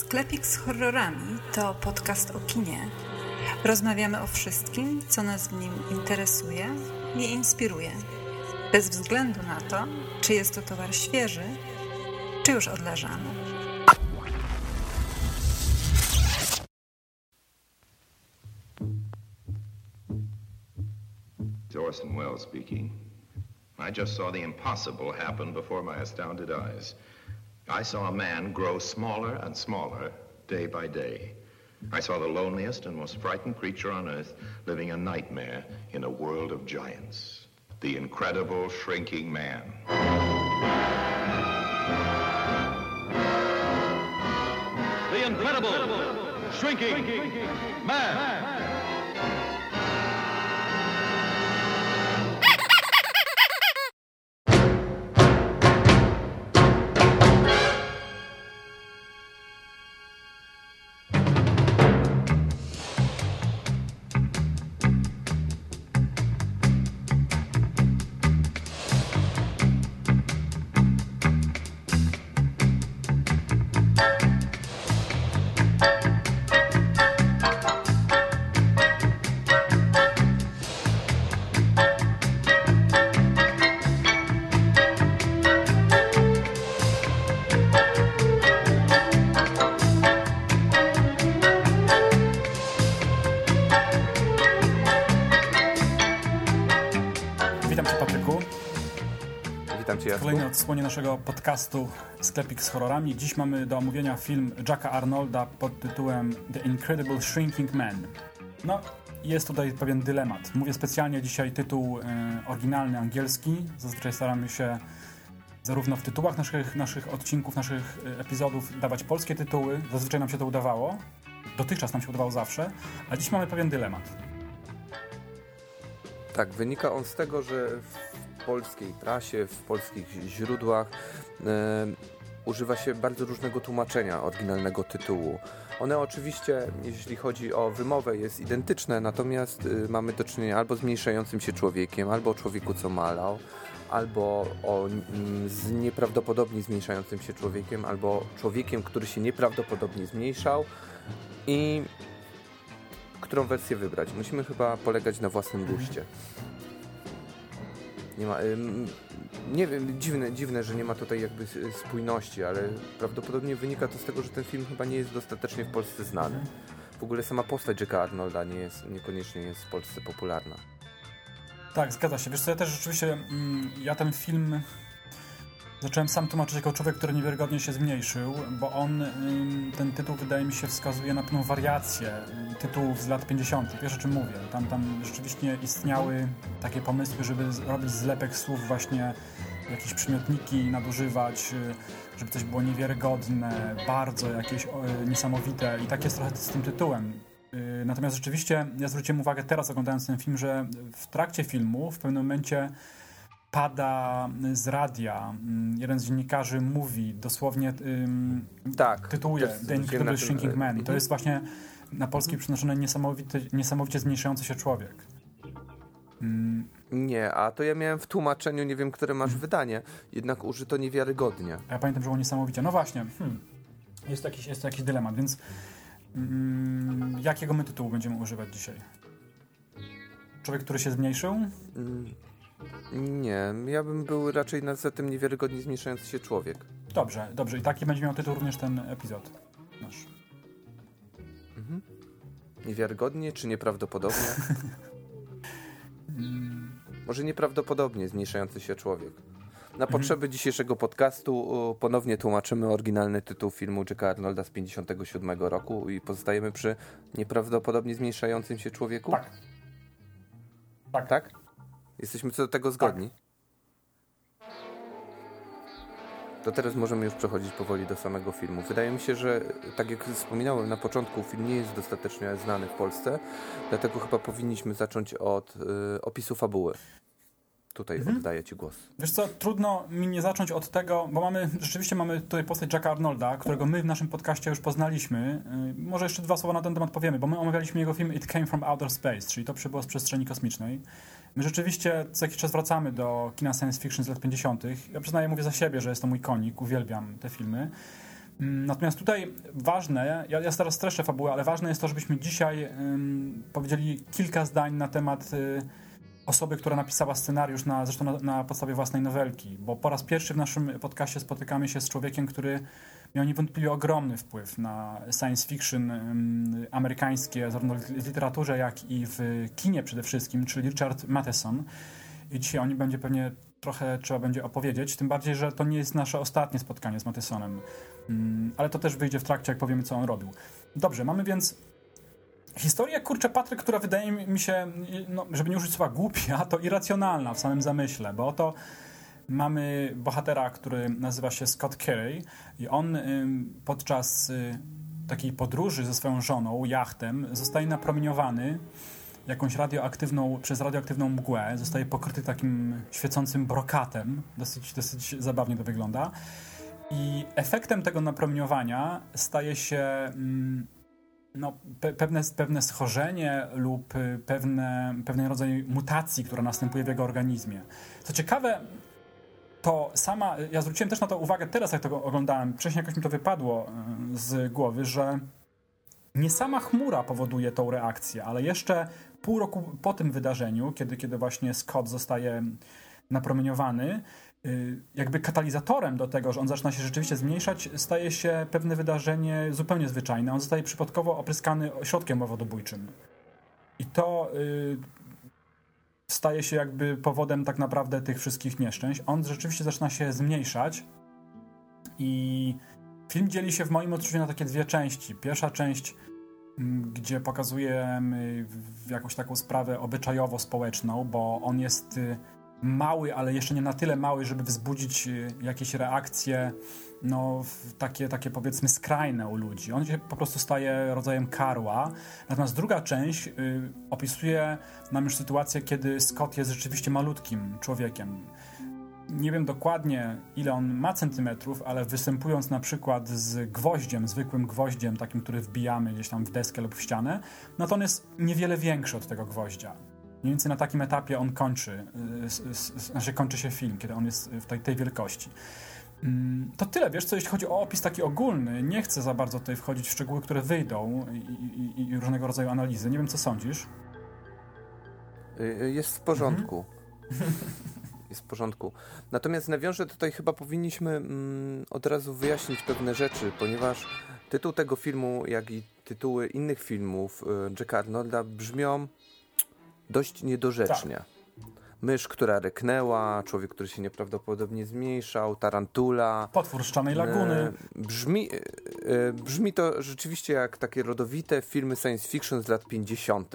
Sklepik z horrorami to podcast o kinie. Rozmawiamy o wszystkim, co nas w nim interesuje i inspiruje. Bez względu na to, czy jest to towar świeży, czy już odleżany. Orson Welles speaking. I just saw the impossible happen before my astounded eyes. I saw a man grow smaller and smaller day by day. I saw the loneliest and most frightened creature on earth living a nightmare in a world of giants. The incredible shrinking man. The incredible shrinking man. Witam Cię, Jacku. Kolejne odsłonie naszego podcastu Sklepik z horrorami. Dziś mamy do omówienia film Jacka Arnolda pod tytułem The Incredible Shrinking Man. No, jest tutaj pewien dylemat. Mówię specjalnie dzisiaj tytuł e, oryginalny, angielski. Zazwyczaj staramy się zarówno w tytułach naszych, naszych odcinków, naszych e, epizodów dawać polskie tytuły. Zazwyczaj nam się to udawało. Dotychczas nam się udawało zawsze. A dziś mamy pewien dylemat. Tak, wynika on z tego, że polskiej prasie, w polskich źródłach e, używa się bardzo różnego tłumaczenia oryginalnego tytułu. One oczywiście, jeśli chodzi o wymowę, jest identyczne, natomiast y, mamy do czynienia albo z zmniejszającym się człowiekiem, albo o człowieku, co malał, albo o z nieprawdopodobnie zmniejszającym się człowiekiem, albo człowiekiem, który się nieprawdopodobnie zmniejszał i którą wersję wybrać. Musimy chyba polegać na własnym guście. Nie ma. Ym, nie wiem, dziwne, dziwne, że nie ma tutaj jakby spójności, ale prawdopodobnie wynika to z tego, że ten film chyba nie jest dostatecznie w Polsce znany. W ogóle sama postać Jacka Arnolda nie jest, niekoniecznie jest w Polsce popularna. Tak, zgadza się. Wiesz co, ja też rzeczywiście, mm, ja ten film zacząłem sam tłumaczyć jako człowiek, który niewiarygodnie się zmniejszył, bo on, ten tytuł wydaje mi się wskazuje na pewną wariację ym, tytułów z lat 50. Wiesz o czym mówię? Tam, tam rzeczywiście istniały takie pomysły, żeby robić zlepek słów właśnie jakieś przymiotniki nadużywać, y, żeby coś było niewiarygodne, bardzo jakieś y, niesamowite i tak jest trochę z tym tytułem. Y, Natomiast rzeczywiście ja zwróciłem uwagę teraz oglądając ten film, że w trakcie filmu w pewnym momencie pada z radia. mm, Jeden z dziennikarzy mówi dosłownie ym, Tak. tytułuje The Incredible Shrinking Man. I to mhm. jest właśnie na polski przenoszony niesamowity, niesamowicie zmniejszający się człowiek. Mm, Nie, a to ja miałem w tłumaczeniu, nie wiem, które masz wydanie, jednak użyto niewiarygodnie. ja pamiętam, że było niesamowicie. No właśnie, hmm. jest, to jakiś, jest jakiś dylemat, więc mm, jakiego my tytułu będziemy używać dzisiaj? Człowiek, który się zmniejszył? Mm, Nie, ja bym był raczej na za tym niewiarygodnie zmniejszający się człowiek. Dobrze, dobrze. I taki będzie miał tytuł również ten epizod nasz. Niewiarygodnie czy nieprawdopodobnie? Może nieprawdopodobnie zmniejszający się człowiek. Na potrzeby dzisiejszego podcastu ponownie tłumaczymy oryginalny tytuł filmu Jacka Arnolda z 57 roku i pozostajemy przy nieprawdopodobnie zmniejszającym się człowieku? Tak. Tak. Tak? Jesteśmy co do tego zgodni? To teraz możemy już przechodzić powoli do samego filmu. Wydaje mi się, że tak jak wspominałem na początku, film nie jest dostatecznie znany w Polsce, dlatego chyba powinniśmy zacząć od y, opisu fabuły. Tutaj oddaję Ci głos. Wiesz co, trudno mi nie zacząć od tego, bo mamy, rzeczywiście mamy tutaj postać Jacka Arnolda, którego my w naszym podcaście już poznaliśmy. Yy, Może jeszcze dwa słowa na ten temat powiemy, bo my omawialiśmy jego film It Came From Outer Space, czyli to przybyło z przestrzeni kosmicznej. My rzeczywiście co jakiś czas wracamy do kina science fiction z lat 50. Ja przyznaję, mówię za siebie, że jest to mój konik, uwielbiam te filmy. Mm, natomiast tutaj ważne, ja, ja teraz streszczę fabułę, ale ważne jest to, żebyśmy dzisiaj powiedzieli kilka zdań na temat y, osoby, która napisała scenariusz, na, zresztą na, na, podstawie własnej nowelki, bo po raz pierwszy w naszym podcaście spotykamy się z człowiekiem, który miał niewątpliwie ogromny wpływ na science fiction amerykańskie, zarówno w literaturze, jak i w kinie przede wszystkim, czyli Richard Matheson. I dzisiaj o nim będzie pewnie trochę trzeba będzie opowiedzieć, tym bardziej, że to nie jest nasze ostatnie spotkanie z Mathesonem, mm, ale to też wyjdzie w trakcie, jak powiemy, co on robił. Dobrze, mamy więc historię, kurczę, Patryk, która wydaje mi się, no, żeby nie użyć słowa głupia, to irracjonalna w samym zamyśle, bo oto mamy bohatera, który nazywa się Scott Carey i on podczas y, takiej podróży ze swoją żoną, jachtem, zostaje napromieniowany jakąś radioaktywną, przez radioaktywną mgłę, zostaje pokryty takim świecącym brokatem, dosyć, dosyć zabawnie to wygląda. I efektem tego napromieniowania staje się no, pe pewne, pewne schorzenie lub y, pewne, pewien rodzaj mutacji, która następuje w jego organizmie. Co ciekawe, to sama, ja zwróciłem też na to uwagę teraz, jak to oglądałem, wcześniej jakoś mi to wypadło y, z głowy, że nie sama chmura powoduje tą reakcję, ale jeszcze pół roku po tym wydarzeniu, kiedy, kiedy właśnie Scott zostaje napromieniowany, jakby katalizatorem do tego, że on zaczyna się rzeczywiście zmniejszać, staje się pewne wydarzenie zupełnie zwyczajne. On zostaje przypadkowo opryskany środkiem wodobójczym. I to y, staje się jakby powodem tak naprawdę tych wszystkich nieszczęść. On rzeczywiście zaczyna się zmniejszać i film dzieli się w moim odczuciu na takie dwie części. Pierwsza część gdzie pokazujemy jakąś taką sprawę obyczajowo-społeczną, bo on jest y, mały, ale jeszcze nie na tyle mały, żeby wzbudzić y, jakieś reakcje no, takie, takie powiedzmy skrajne u ludzi. On się po prostu staje rodzajem karła. Natomiast druga część y, opisuje nam już sytuację, kiedy Scott jest rzeczywiście malutkim człowiekiem nie wiem dokładnie ile on ma centymetrów, ale występując na przykład z gwoździem, zwykłym gwoździem, takim, który wbijamy gdzieś tam w deskę lub w ścianę, no to on jest niewiele większy od tego gwoździa. Mniej więcej na takim etapie on kończy, y, znaczy kończy się film, kiedy on jest w tej, tej wielkości. Mm, to tyle, wiesz co, jeśli chodzi o opis taki ogólny, nie chcę za bardzo tutaj wchodzić w szczegóły, które wyjdą i, i, i różnego rodzaju analizy. Nie wiem, co sądzisz? Y, y, jest w porządku. Mhm. jest w porządku. Natomiast nawiążę tutaj chyba powinniśmy mm, od razu wyjaśnić pewne rzeczy, ponieważ tytuł tego filmu, jak i tytuły innych filmów Jacka Arnolda brzmią dość niedorzecznie. Tak. Mysz, która ryknęła, człowiek, który się nieprawdopodobnie zmniejszał, tarantula. Potwór szczanej laguny. E, brzmi, e, brzmi to rzeczywiście jak takie rodowite filmy science fiction z lat 50.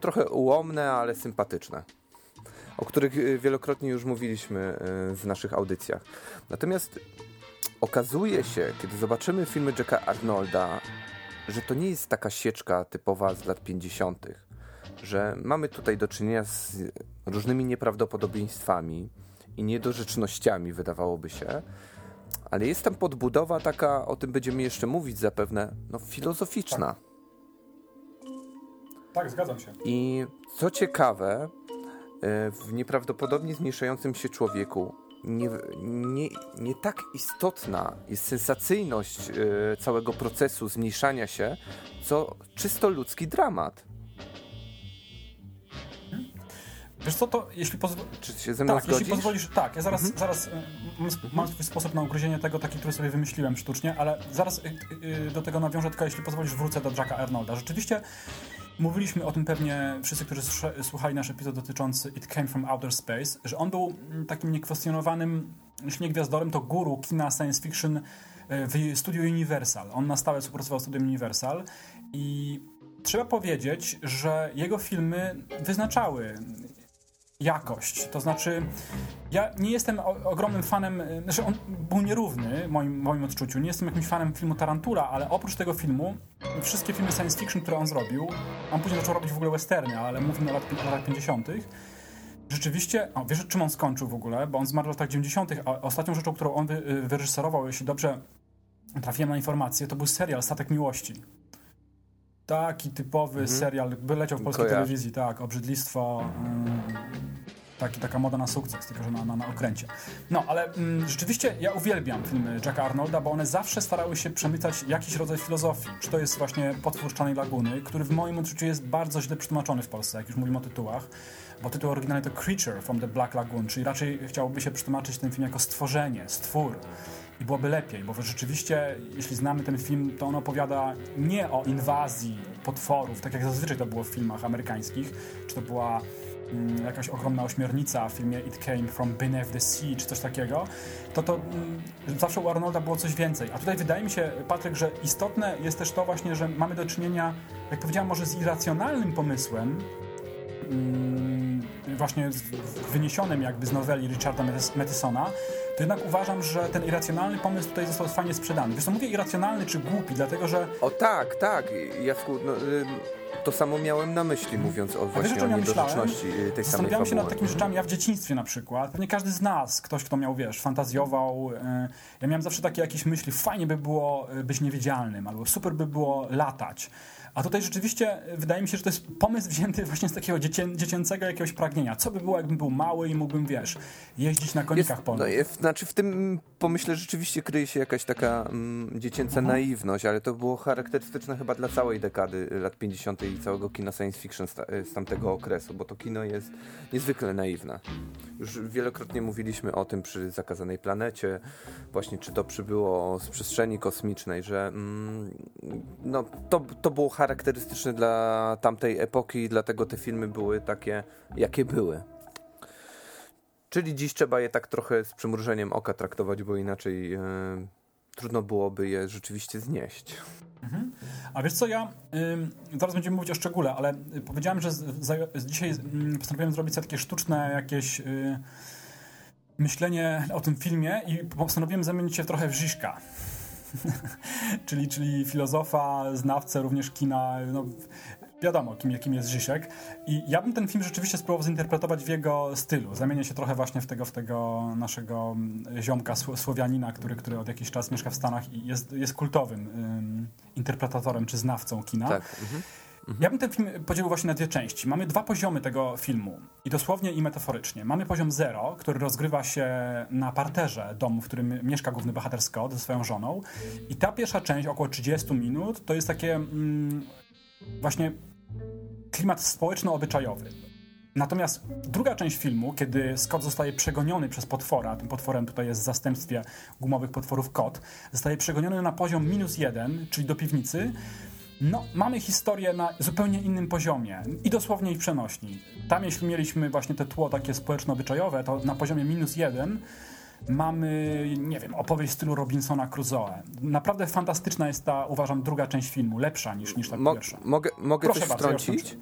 Trochę ułomne, ale sympatyczne o których wielokrotnie już mówiliśmy w naszych audycjach. Natomiast okazuje się, kiedy zobaczymy filmy Jacka Arnolda, że to nie jest taka sieczka typowa z lat 50., że mamy tutaj do czynienia z różnymi nieprawdopodobieństwami i niedorzecznościami, wydawałoby się, ale jest tam podbudowa taka, o tym będziemy jeszcze mówić zapewne, no filozoficzna. Tak, tak zgadzam się. I co ciekawe, E, w nieprawdopodobnie zmniejszającym się człowieku nie, nie, nie tak istotna jest sensacyjność e, całego procesu zmniejszania się, co czysto ludzki dramat. Wiesz co, to jeśli pozwolisz... Czy się ze mną tak, zgodzisz? jeśli pozwolisz, tak, ja zaraz, mhm. zaraz e, mam swój sposób na ugryzienie tego, taki, który sobie wymyśliłem sztucznie, ale zaraz do tego nawiążę, tylko jeśli pozwolisz wrócę do Jacka Arnolda. Rzeczywiście Mówiliśmy o tym pewnie wszyscy, którzy słuchali nasz epizod dotyczący It Came From Outer Space, że on był mm, takim niekwestionowanym, jeśli nie gwiazdorem, to guru kina science fiction w studiu Universal. On na stałe współpracował w studiu Universal i trzeba powiedzieć, że jego filmy wyznaczały jakość. To znaczy, ja nie jestem ogromnym fanem, y, znaczy on był nierówny w moim, moim odczuciu. Nie jestem jakimś fanem filmu Tarantula, ale oprócz tego filmu, wszystkie filmy science fiction, które on zrobił, on później zaczął robić w ogóle westerny, ale mówimy o lat, latach 50. Rzeczywiście, o, wiesz czym on skończył w ogóle? Bo on zmarł w latach 90., a ostatnią rzeczą, którą on wy, y, wyreżyserował, jeśli dobrze trafiłem na informację, to był serial Statek Miłości. Taki typowy mhm. serial, by leciał w polskiej telewizji, tak, obrzydlistwo. Yy taki, taka moda na sukces, tylko że na, na, na okręcie. No, ale mm, rzeczywiście ja uwielbiam filmy Jacka Arnolda, bo one zawsze starały się przemycać jakiś rodzaj filozofii. Czy to jest właśnie Potwór Szczanej Laguny, który w moim odczuciu jest bardzo źle przetłumaczony w Polsce, jak już mówimy o tytułach, bo tytuł oryginalny to Creature from the Black Lagoon, czyli raczej chciałoby się przetłumaczyć ten film jako stworzenie, stwór. I byłoby lepiej, bo rzeczywiście, jeśli znamy ten film, to on opowiada nie o inwazji potworów, tak jak zazwyczaj to było w filmach amerykańskich, czy to była jakaś ogromna ośmiornica w filmie It Came From Beneath the Sea, czy coś takiego, to to mm, zawsze u Arnolda było coś więcej. A tutaj wydaje mi się, Patryk, że istotne jest też to właśnie, że mamy do czynienia, jak powiedziałem, może z irracjonalnym pomysłem, mm, właśnie wyniesionym jakby z noweli Richarda Mathesona, to jednak uważam, że ten irracjonalny pomysł tutaj został fajnie sprzedany. Wiesz, mówię irracjonalny czy głupi, dlatego że... O tak, tak, Jacku, no, to samo miałem na myśli, mówiąc o właśnie o niedorzeczności y, tej samej Zastanawiałem się nad takimi rzeczami, ja w dzieciństwie na przykład, pewnie każdy z nas, ktoś kto miał, wiesz, fantazjował, y, ja miałem zawsze takie jakieś myśli, fajnie by było y, być niewidzialnym, albo super by było latać. A tutaj rzeczywiście wydaje mi się, że to jest pomysł wzięty właśnie z takiego dziecię, dziecięcego jakiegoś pragnienia. Co by było, jakbym był mały i mógłbym, wiesz, jeździć na konikach jest, polnych? No, znaczy w tym pomyśle rzeczywiście kryje się jakaś taka mm, dziecięca mhm. naiwność, ale to było charakterystyczne chyba dla całej dekady lat 50. i całego kina science fiction z, z tamtego okresu, bo to kino jest niezwykle naiwne. Już wielokrotnie mówiliśmy o tym przy Zakazanej Planecie, właśnie czy to przybyło z przestrzeni kosmicznej, że mm, no, to, to było charakterystyczne dla tamtej epoki dlatego te filmy były takie, jakie były. Czyli dziś trzeba je tak trochę z przymrużeniem oka traktować, bo inaczej e, trudno byłoby je rzeczywiście znieść. Mhm. A wiesz co, ja y, zaraz będziemy mówić o szczególe, ale powiedziałem, że z, z, dzisiaj y, postanowiłem zrobić takie sztuczne jakieś y, myślenie o tym filmie i postanowiłem zamienić się trochę w Żiżka. czyli, czyli filozofa, znawcę również kina. No, wiadomo, kim, kim jest Zisiek. I ja bym ten film rzeczywiście spróbował zinterpretować w jego stylu. Zamienię się trochę właśnie w tego, w tego naszego ziomka Słowianina, który, który od jakiś czas mieszka w Stanach i jest, jest kultowym um, interpretatorem czy znawcą kina. Tak. Mhm. Ja bym ten film podzielił właśnie na dwie części. Mamy dwa poziomy tego filmu i dosłownie i metaforycznie. Mamy poziom zero, który rozgrywa się na parterze domu, w którym mieszka główny bohater Scott ze swoją żoną. I ta pierwsza część, około 30 minut, to jest takie mm, właśnie klimat społeczno-obyczajowy. Natomiast druga część filmu, kiedy Scott zostaje przegoniony przez potwora, tym potworem tutaj jest w zastępstwie gumowych potworów kot, zostaje przegoniony na poziom minus jeden, czyli do piwnicy, no, mamy historię na zupełnie innym poziomie i dosłownie i przenośni. Tam, jeśli mieliśmy właśnie te tło takie społeczno-obyczajowe, to na poziomie minus jeden mamy, nie wiem, opowieść w stylu Robinsona Crusoe. Naprawdę fantastyczna jest ta, uważam, druga część filmu, lepsza niż, niż ta Mo pierwsza. Mogę, mogę Proszę coś bardzo, wtrącić?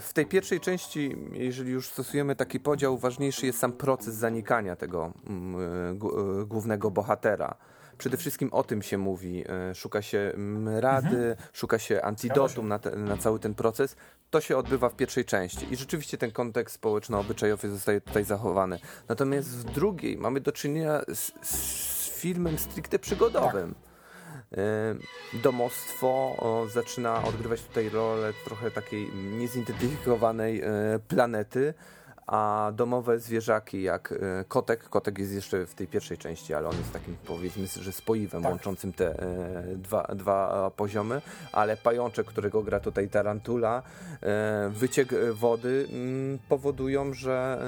W tej pierwszej części, jeżeli już stosujemy taki podział, ważniejszy jest sam proces zanikania tego mm, e, głównego bohatera przede wszystkim o tym się mówi. E, szuka się mm, rady, mhm. szuka się antidotum na, te, na, cały ten proces. To się odbywa w pierwszej części i rzeczywiście ten kontekst społeczno-obyczajowy zostaje tutaj zachowany. Natomiast w drugiej mamy do czynienia z, z filmem stricte przygodowym. Tak. Domostwo o, zaczyna odgrywać tutaj rolę trochę takiej niezidentyfikowanej e, planety, a domowe zwierzaki jak e, kotek, kotek jest jeszcze w tej pierwszej części, ale on jest takim powiedzmy, że spoiwem tak. łączącym te e, dwa, dwa poziomy, ale pajączek, którego gra tutaj Tarantula, e, wyciek wody mm, powodują, że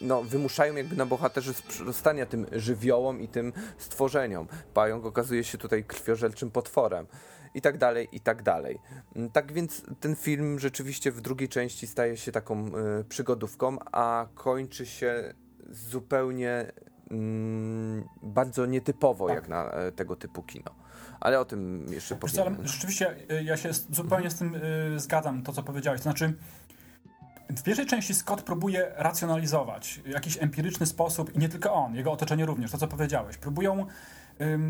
no, wymuszają jakby na bohaterze sprostania tym żywiołom i tym stworzeniom. Pająk okazuje się tutaj krwiożelczym potworem i tak dalej, i tak dalej. Mm, tak więc ten film rzeczywiście w drugiej części staje się taką y, przygodówką, a kończy się zupełnie mm, bardzo nietypowo tak. jak na y, tego typu kino. Ale o tym jeszcze powiem. Co, ale rzeczywiście y, ja się zupełnie z tym y, zgadzam, to co powiedziałeś. To znaczy, w pierwszej części Scott próbuje racjonalizować w jakiś empiryczny sposób i nie tylko on, jego otoczenie również, to co powiedziałeś. Próbują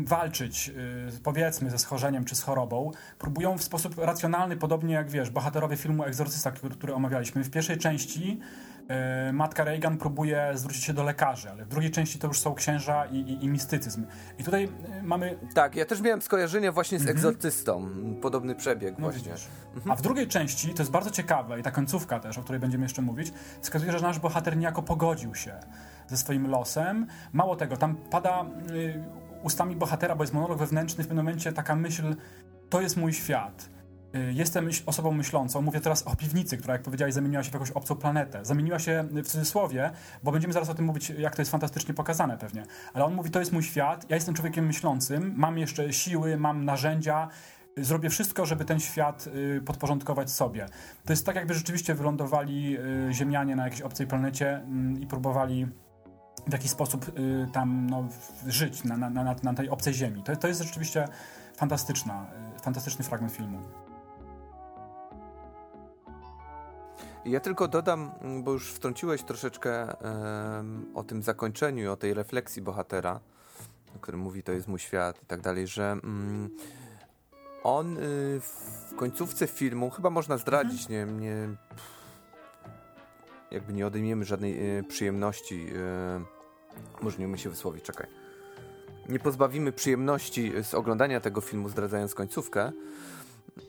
walczyć, y, powiedzmy, ze schorzeniem czy z chorobą, próbują w sposób racjonalny, podobnie jak wiesz, bohaterowie filmu Egzorcysta, który, który omawialiśmy. W pierwszej części e, matka Reagan próbuje zwrócić się do lekarzy, ale w drugiej części to już są księża i, i, i mistycyzm. I tutaj e, mamy... Tak, ja też miałem skojarzenie właśnie z egzorcystą. Podobny przebieg No właśnie. widzisz. A w drugiej części, to jest bardzo ciekawe i ta końcówka też, o której będziemy jeszcze mówić, wskazuje, że nasz bohater niejako pogodził się ze swoim losem. Mało tego, tam pada y, ustami bohatera, bo jest monolog wewnętrzny, w pewnym momencie taka myśl, to jest mój świat. Y, Jestem osobą myślącą. Mówię teraz o piwnicy, która, jak powiedziałeś, zamieniła się w jakąś obcą planetę. Zamieniła się w cudzysłowie, bo będziemy zaraz o tym mówić, jak to jest fantastycznie pokazane pewnie. Ale on mówi, to jest mój świat, ja jestem człowiekiem myślącym, mam jeszcze siły, mam narzędzia, y, zrobię wszystko, żeby ten świat y, podporządkować sobie. To jest tak, jakby rzeczywiście wylądowali y, Ziemianie na jakiejś obcej planecie mm, i próbowali w jakiś sposób y, tam no, żyć na, na, na, na tej obcej ziemi. To, to jest rzeczywiście fantastyczna, y, fantastyczny fragment filmu. Ja tylko dodam, bo już wtrąciłeś troszeczkę em, o tym zakończeniu, i o tej refleksji bohatera, o którym mówi to jest mój świat i tak dalej, że mm, on y, w końcówce filmu, chyba można zdradzić, nie, nie jakby nie odejmiemy żadnej y, przyjemności, y, może nie umiem się wysłowić, czekaj. Nie pozbawimy przyjemności z oglądania tego filmu, zdradzając końcówkę.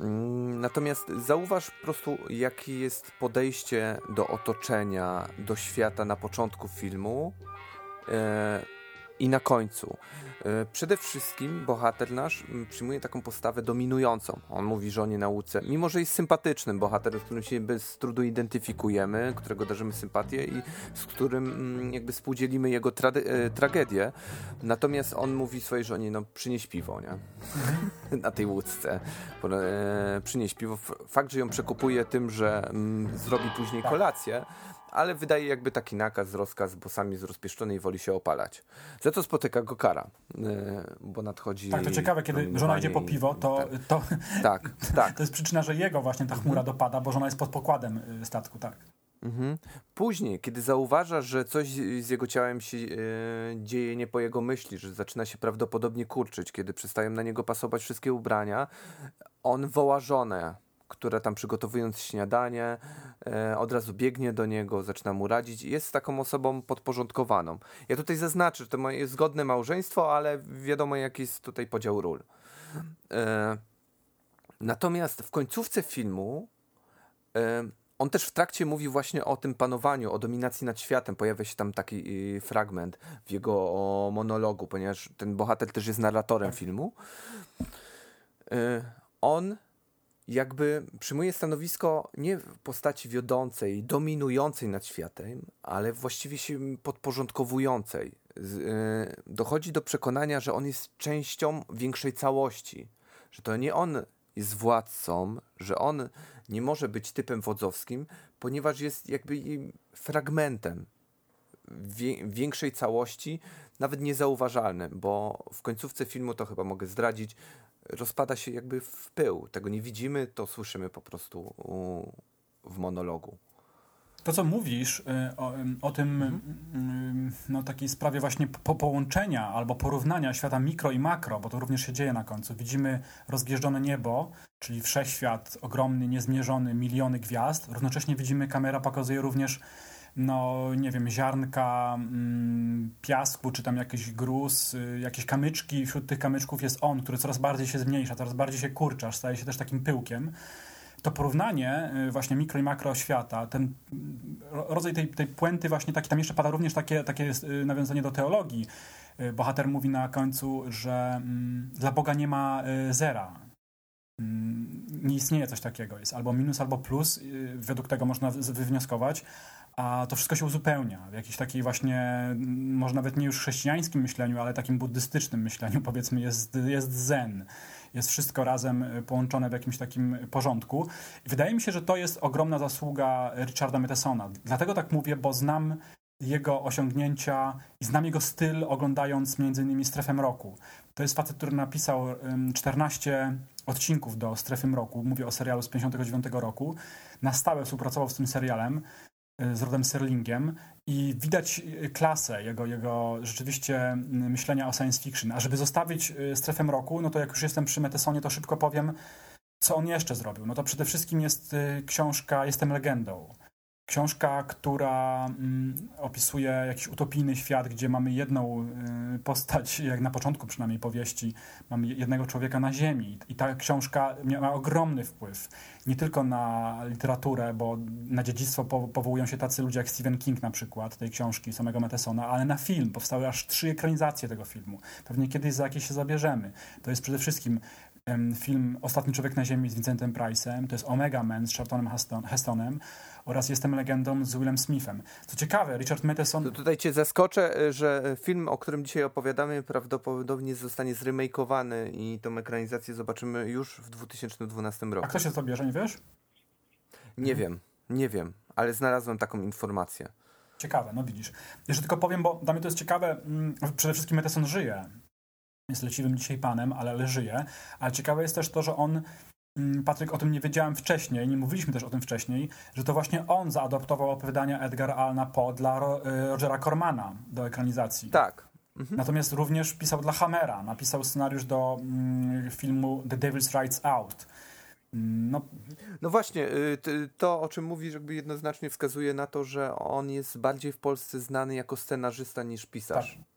Mm, Natomiast zauważ po prostu, jakie jest podejście do otoczenia, do świata na początku filmu e, i na końcu. E, przede wszystkim bohater nasz przyjmuje taką postawę dominującą. On mówi żonie nauce, mimo że jest sympatycznym bohaterem, z którym się bez trudu identyfikujemy, którego darzymy sympatię i z którym jakby współdzielimy jego trade- e, tragedię. Natomiast on mówi swojej żonie, no przynieś piwo, nie? na tej łódce. E, przynieś piwo. Fakt, że ją przekupuje tym, że zrobi później kolację, ale wydaje jakby taki nakaz, rozkaz, bo sam jest rozpieszczony i woli się opalać. Za to spotyka go kara, e, bo nadchodzi... Tak, to ciekawe, kiedy żona idzie po piwo, to, to, Tak, tak. to jest przyczyna, że jego właśnie ta chmura dopada, bo żona jest pod pokładem y, statku, tak. Mhm. Później, kiedy zauważa, że coś z z jego ciałem się e, dzieje nie po jego myśli, że zaczyna się prawdopodobnie kurczyć, kiedy przestają na niego pasować wszystkie ubrania, on woła żonę, która tam przygotowując śniadanie, e, od razu biegnie do niego, zaczyna mu radzić i jest taką osobą podporządkowaną. Ja tutaj zaznaczę, że to jest zgodne małżeństwo, ale wiadomo jaki jest tutaj podział ról. E, natomiast w końcówce filmu e, on też w trakcie mówi właśnie o tym panowaniu, o dominacji nad światem. Pojawia się tam taki fragment w jego monologu, ponieważ ten bohater też jest narratorem filmu. On jakby przyjmuje stanowisko nie w postaci wiodącej, dominującej nad światem, ale właściwie się podporządkowującej. Y, dochodzi do przekonania, że on jest częścią większej całości, że to nie on jest władcą, że on nie może być typem wodzowskim, ponieważ jest jakby fragmentem większej całości, nawet niezauważalnym, bo w końcówce filmu, to chyba mogę zdradzić, rozpada się jakby w pył. Tego nie widzimy, to słyszymy po prostu w monologu. To, co mówisz y, o, o tym, ym, no takiej sprawie właśnie po połączenia albo porównania świata mikro i makro, bo to również się dzieje na końcu. Widzimy rozgnieżdżone niebo, czyli wszechświat ogromny, niezmierzony, miliony gwiazd. Równocześnie widzimy, kamera pokazuje również no nie wiem, ziarnka mm, piasku, czy tam jakiś gruz, y, jakieś kamyczki. Wśród tych kamyczków jest on, który coraz bardziej się zmniejsza, coraz bardziej się kurcza, staje się też takim pyłkiem to porównanie y, właśnie mikro i makro świata, ten ro- rodzaj tej, tej puenty właśnie taki, tam jeszcze pada również takie, takie y, nawiązanie do teologii. Bohater mówi na końcu, że mm, dla Boga nie ma zera. Mm, Nie istnieje coś takiego. Jest albo minus, albo plus. Według tego można wywnioskować. A to wszystko się uzupełnia w jakiejś takiej właśnie, może nawet nie już chrześcijańskim myśleniu, ale takim buddystycznym myśleniu, powiedzmy, jest, jest zen jest wszystko razem y, połączone w jakimś takim porządku. I wydaje mi się, że to jest ogromna zasługa Richarda Mathesona. Dlatego tak mówię, bo znam jego osiągnięcia i znam jego styl oglądając innymi Strefę Mroku. To jest facet, który napisał ym, 14 odcinków do Strefy Mroku. Mówię o serialu z 59 roku. Na stałe współpracował z tym serialem y, z Rodem Serlingiem i widać y, klasę jego, jego rzeczywiście y, myślenia o science fiction. A żeby zostawić y, strefę mroku, no to jak już jestem przy Metesonie, to szybko powiem, co on jeszcze zrobił. No to przede wszystkim jest y, książka Jestem legendą. Książka, która mm, opisuje jakiś utopijny świat, gdzie mamy jedną y, postać, jak na początku przynajmniej powieści, mamy jednego człowieka na Ziemi. I ta książka miała ogromny wpływ nie tylko na literaturę, bo na dziedzictwo po, powołują się tacy ludzie jak Stephen King na przykład, tej książki samego Mattesona, ale na film. Powstały aż trzy ekranizacje tego filmu. Pewnie kiedyś za jakieś się zabierzemy. To jest przede wszystkim film Ostatni Człowiek na Ziemi z Vincentem Price'em, to jest Omega Man z Charltonem Hestonem oraz Jestem legendą z Willem Smithem. Co ciekawe, Richard Matheson... To tutaj cię zaskoczę, że film, o którym dzisiaj opowiadamy, prawdopodobnie zostanie zremakeowany i tą ekranizację zobaczymy już w 2012 roku. A kto się to bierze, nie wiesz? Nie wiem, nie wiem, ale znalazłem taką informację. Ciekawe, no widzisz. Jeszcze tylko powiem, bo dla mnie to jest ciekawe, mm, przede wszystkim Matheson żyje jest leciwym dzisiaj panem, ale, ale żyje. Ale ciekawe jest też to, że on Patryk, o tym nie wiedziałem wcześniej, nie mówiliśmy też o tym wcześniej, że to właśnie on zaadoptował opowiadania Edgar Allana Poe dla y, Rogera Cormana do ekranizacji. Tak. Mhm. Natomiast również pisał dla Hammera, napisał scenariusz do mm, filmu The Devil's Rides Out. Mm, no, no właśnie, y, to o czym mówisz jakby jednoznacznie wskazuje na to, że on jest bardziej w Polsce znany jako scenarzysta niż pisarz. Tak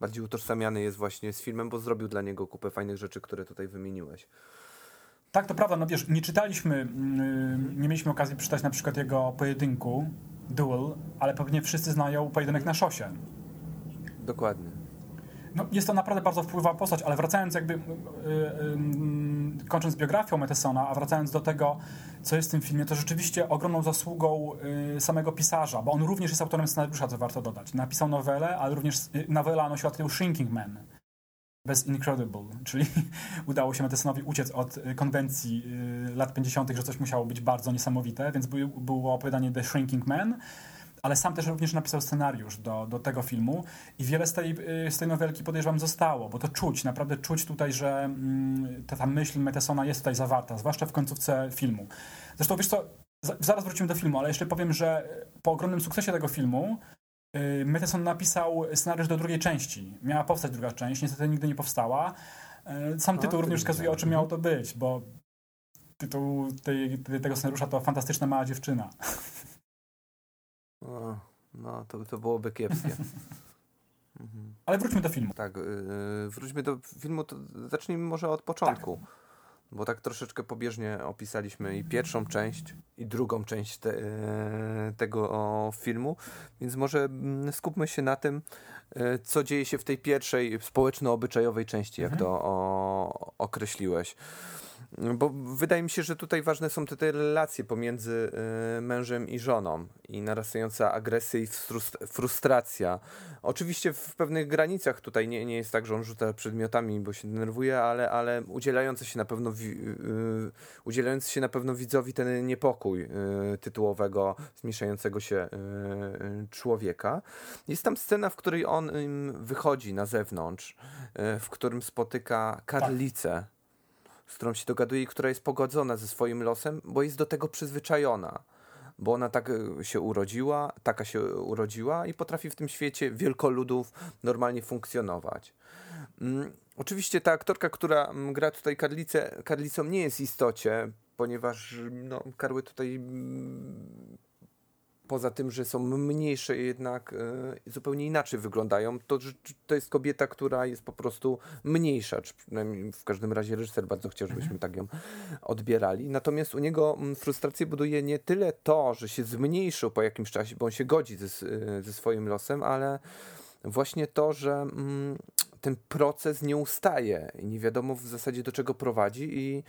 bardziej utożsamiany jest właśnie z filmem, bo zrobił dla niego kupę fajnych rzeczy, które tutaj wymieniłeś. Tak, to prawda. No wiesz, nie czytaliśmy, yy, nie mieliśmy okazji przeczytać na przykład jego pojedynku, Duel, ale pewnie wszyscy znają pojedynek na szosie. Dokładnie. No, jest to naprawdę bardzo wpływowa postać, ale wracając jakby, yy, yy, kończąc biografią Metesona, a wracając do tego, co jest w tym filmie, to rzeczywiście ogromną zasługą yy, samego pisarza, bo on również jest autorem scenariusza, co warto dodać. Napisał nowelę, ale również y, nowela nosiła tytuł Shrinking Man bez Incredible, czyli udało się Metesonowi uciec od y, konwencji y, lat 50., że coś musiało być bardzo niesamowite, więc było opowiadanie The Shrinking Man, ale sam też również napisał scenariusz do, do tego filmu i wiele z tej, y, z tej nowelki podejrzewam zostało, bo to czuć, naprawdę czuć tutaj, że mm, ta, ta myśl Metesona jest tutaj zawarta, zwłaszcza w końcówce filmu. Zresztą wiesz co, zaraz wrócimy do filmu, ale jeszcze powiem, że po ogromnym sukcesie tego filmu y, Meteson napisał scenariusz do drugiej części. Miała powstać druga część, niestety nigdy nie powstała. Y, sam tytuł również wskazuje, o czym miało to być, bo tytuł tej, tego scenariusza to Fantastyczna Mała Dziewczyna. O, no, to, to byłoby kiepskie. Mhm. Ale wróćmy do filmu. Tak, yy, wróćmy do filmu, to zacznijmy może od początku. Tak. Bo tak troszeczkę pobieżnie opisaliśmy i pierwszą część, i drugą część te, yy, tego filmu, więc może yy, skupmy się na tym, y, co dzieje się w tej pierwszej społeczno-obyczajowej części, jak mhm. to o, określiłeś. Bo wydaje mi się, że tutaj ważne są te, te relacje pomiędzy y, mężem i żoną i narastająca agresja i frustracja. Oczywiście w pewnych granicach tutaj nie, nie jest tak, że on rzuca przedmiotami, bo się denerwuje, ale, ale udzielający się na pewno wi, y, udzielający się na pewno widzowi ten niepokój y, tytułowego, zmniejszającego się y, człowieka. Jest tam scena, w której on wychodzi na zewnątrz, y, w którym spotyka Karlicę. Tak z którą się dogaduje i która jest pogodzona ze swoim losem, bo jest do tego przyzwyczajona. Bo ona tak e, się urodziła, taka się urodziła i potrafi w tym świecie wielkoludów normalnie funkcjonować. Mm, oczywiście ta aktorka, która mm, gra tutaj Karlicę, Karlicą nie jest istocie, ponieważ no, Karły tutaj mm, poza tym, że są mniejsze jednak e, zupełnie inaczej wyglądają, to, to jest kobieta, która jest po prostu mniejsza, czy przynajmniej w każdym razie reżyser bardzo chciał, żebyśmy tak ją odbierali. Natomiast u niego mm, frustrację buduje nie tyle to, że się zmniejszył po jakimś czasie, bo on się godzi ze, e, ze swoim losem, ale właśnie to, że mm, ten proces nie ustaje i nie wiadomo w zasadzie do czego prowadzi i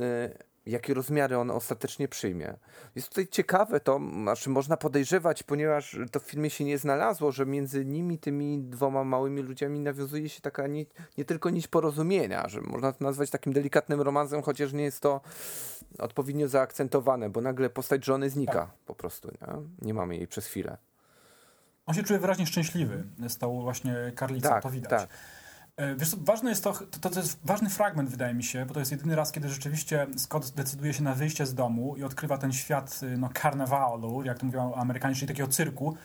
e, jakie rozmiary on ostatecznie przyjmie. Jest tutaj ciekawe to, znaczy można podejrzewać, ponieważ to w filmie się nie znalazło, że między nimi, tymi dwoma małymi ludziami nawiązuje się taka nie, nie tylko nić porozumienia, że można to nazwać takim delikatnym romansem, chociaż nie jest to odpowiednio zaakcentowane, bo nagle postać żony znika tak. po prostu, nie? nie mamy jej przez chwilę. On się czuje wyraźnie szczęśliwy z tą właśnie karlicą, tak, to widać. Tak. E, wiesz, ważne jest to, to, to jest ważny fragment, wydaje mi się, bo to jest jedyny raz, kiedy rzeczywiście Scott decyduje się na wyjście z domu i odkrywa ten świat y, no, karnawalu, jak to mówią Amerykanie, czyli takiego cyrku,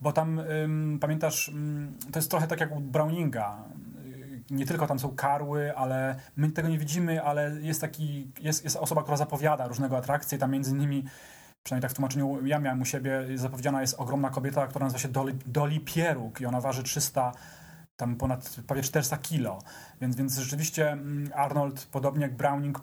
bo tam, ym, pamiętasz, ym, to jest trochę tak jak u Browninga. Y, nie tylko tam są karły, ale my tego nie widzimy, ale jest taki, jest, jest osoba, która zapowiada różnego atrakcje, tam między innymi przynajmniej tak w tłumaczeniu ja miałem u siebie, zapowiedziana jest ogromna kobieta, która nazywa się Dolly, Dolly Pieruk i ona waży 300 tam ponad prawie 400 kilo. Więc, więc rzeczywiście mm, Arnold, podobnie jak Browning,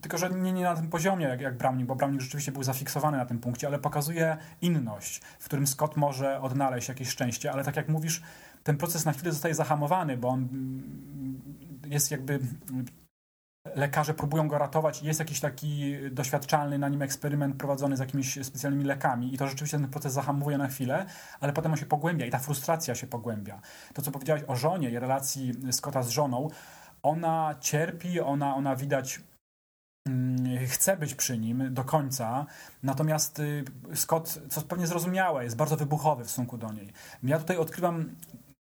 tylko że nie, nie na tym poziomie jak, jak Browning, bo Browning rzeczywiście był zafiksowany na tym punkcie, ale pokazuje inność, w którym Scott może odnaleźć jakieś szczęście, ale tak jak mówisz, ten proces na chwilę zostaje zahamowany, bo on mm, jest jakby lekarze próbują go ratować. Jest jakiś taki doświadczalny na nim eksperyment prowadzony z jakimiś specjalnymi lekami i to rzeczywiście ten proces zahamuje na chwilę, ale potem on się pogłębia i ta frustracja się pogłębia. To, co powiedziałeś o żonie i relacji Scotta z żoną, ona cierpi, ona, ona widać mm, chce być przy nim do końca, natomiast y, Scott, co pewnie zrozumiałe, jest bardzo wybuchowy w stosunku do niej. Ja tutaj odkrywam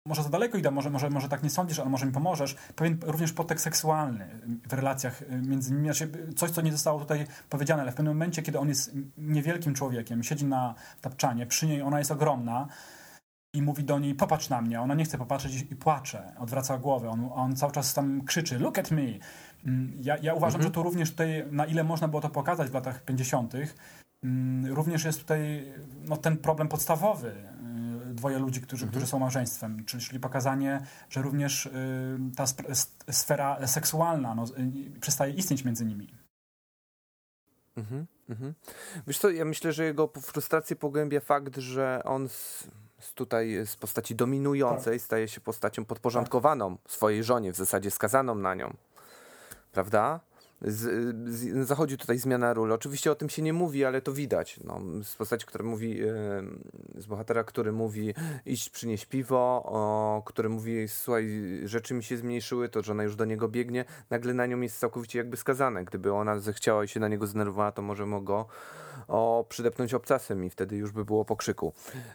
może za daleko idę, może, może, może tak nie sądzisz, ale może mi pomożesz, pewien również podtekst seksualny w relacjach między nimi, znaczy coś, co nie zostało tutaj powiedziane, ale w pewnym momencie, kiedy on jest niewielkim człowiekiem, siedzi na tapczanie, przy niej ona jest ogromna i mówi do niej, popatrz na mnie, ona nie chce popatrzeć i płacze, odwraca głowę, on, on cały czas tam krzyczy, look at me. Mm, ja, ja uważam, mhm. że tu również tutaj, na ile można było to pokazać w latach 50., mm, również jest tutaj no, ten problem podstawowy, dwoje ludzi, którzy, mhm. którzy są małżeństwem, czyli, czyli pokazanie, że również y, ta sfera seksualna no, y, przestaje istnieć między nimi. Mhm, mhm. Wiesz co, ja myślę, że jego frustrację pogłębia fakt, że on z, z tutaj z postaci dominującej tak. staje się postacią podporządkowaną swojej żonie, w zasadzie skazaną na nią. Prawda? Z, z, zachodzi tutaj zmiana ról. Oczywiście o tym się nie mówi, ale to widać. No, z postaci, która mówi, z bohatera, który mówi iść przynieść piwo, o, który mówi słuchaj, rzeczy mi się zmniejszyły, to że ona już do niego biegnie, nagle na nią jest całkowicie jakby skazane. Gdyby ona zechciała i się na niego zdenerwowała, to może mogło o, przydepnąć obcasem i wtedy już by było pokrzyku.